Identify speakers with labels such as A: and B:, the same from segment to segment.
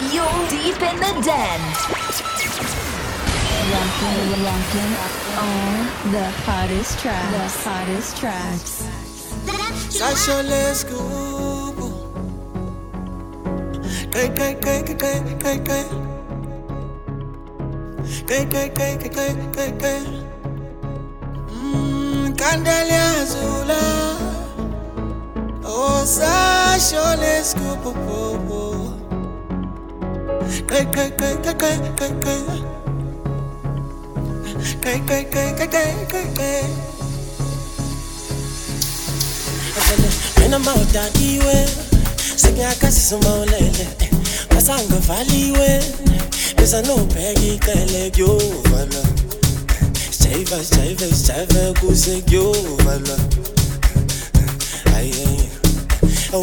A: You're deep in the den.
B: Rocking, rocking on the hottest tracks. The hottest tracks.
C: Sasha let's go. Kay, kay, kay, kay, kay, kay, kay. Kay, kay, kay, kay, kay, kay, kay. Mm, Candelia Zula. Oh, Sasha let's go.
D: Mina mawudadiwe sengiyakasisumaulele basangavaliwe eh. bezanobheka icele kuyovalwa sijayiva sijayive sijayive kuze kuyovalwa aye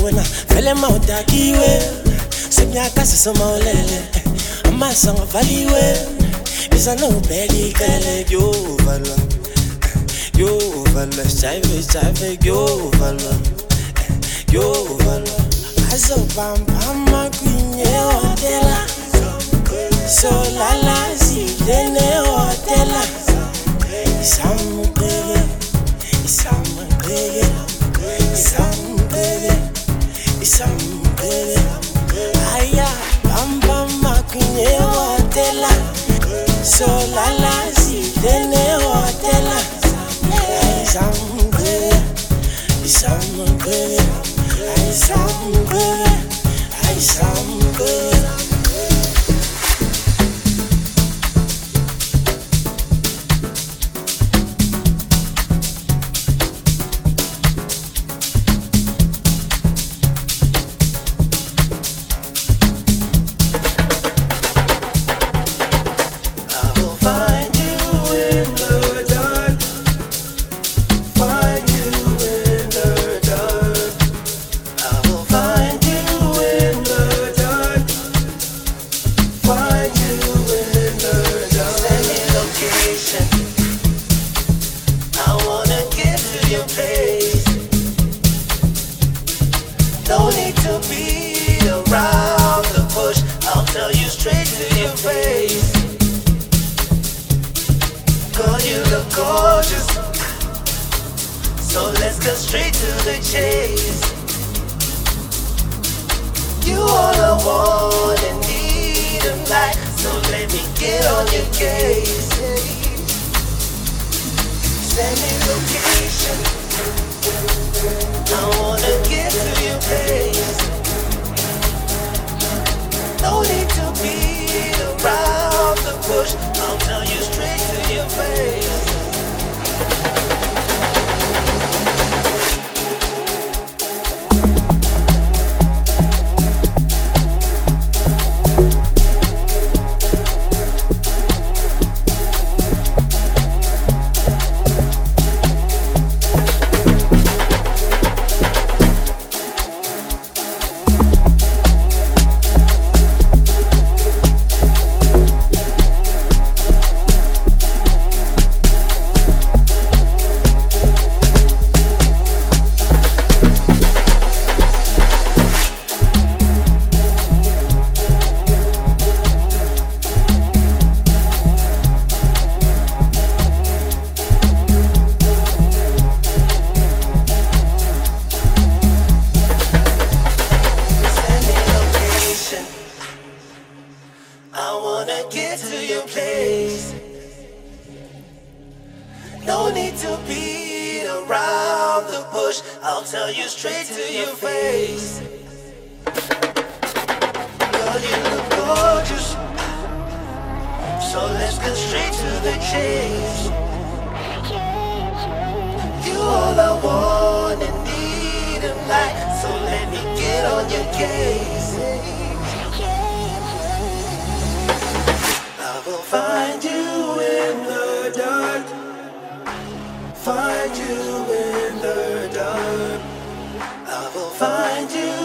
D: wena vele mawudakiwe semi akasisoma olele amasanga avaliwe eza na obeli kele gyovalwa gyovalwa shave shave gyovalwa gyovalwa azobambamakwinye hotela solala zidene hotela samk on your case. Send me location. I wanna get to your. No need to beat around the. I'll tell you straight to your face. Bush. I'll tell you straight to your face. Girl, you look gorgeous. So let's get straight to the chase. You all I want and need in life. So let me get on your case. I will find you in the dark. Find you in the find you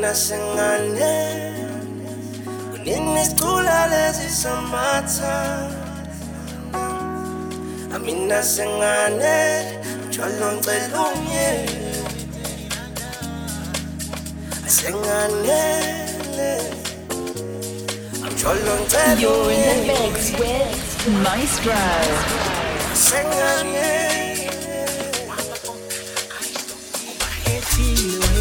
D: nationale. Und in this cool,
E: alles ist am Matze. Amina sengane, mjwalo ncelunye. Asenganele, mjwalo ncelunye. You're in the mix with Maestro. Asenganele. Feel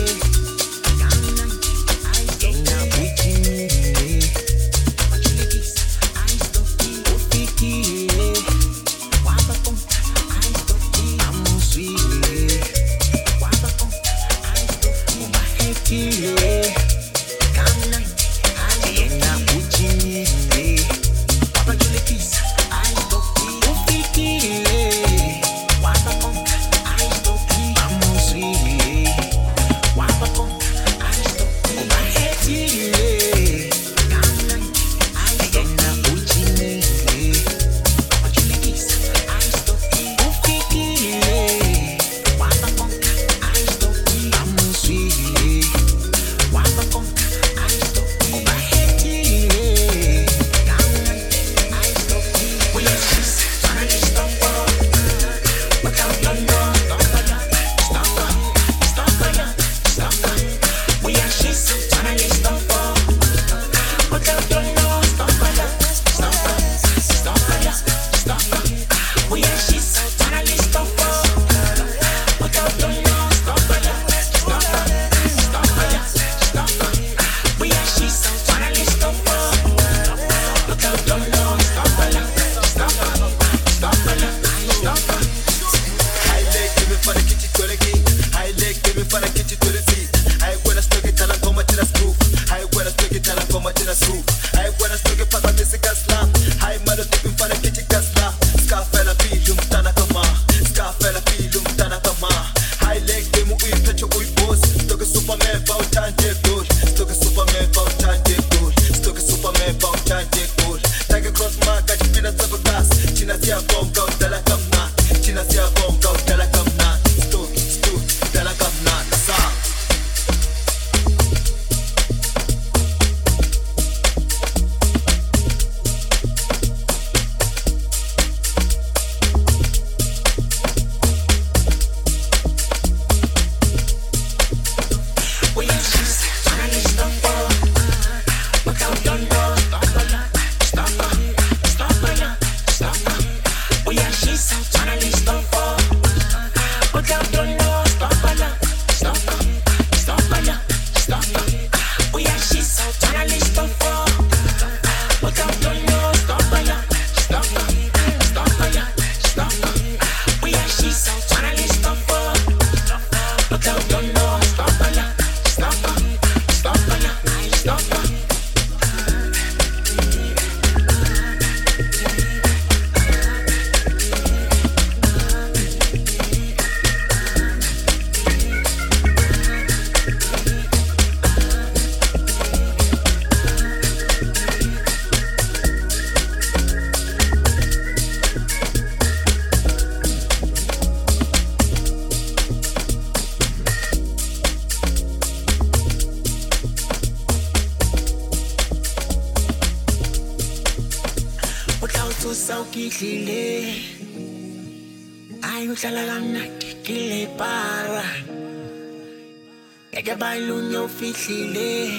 E: balunye ufihlile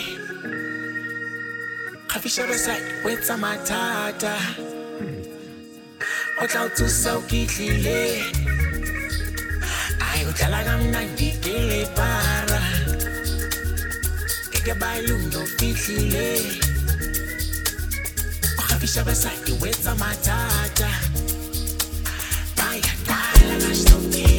E: khafisha beside wetsa mathata. O tla o tsosa ukihlile ayi uhlala kamnandi kile para ngeke balunye ufihlile Khafisha beside wetsa mathata. Baya twala na shtoki Ikhoshi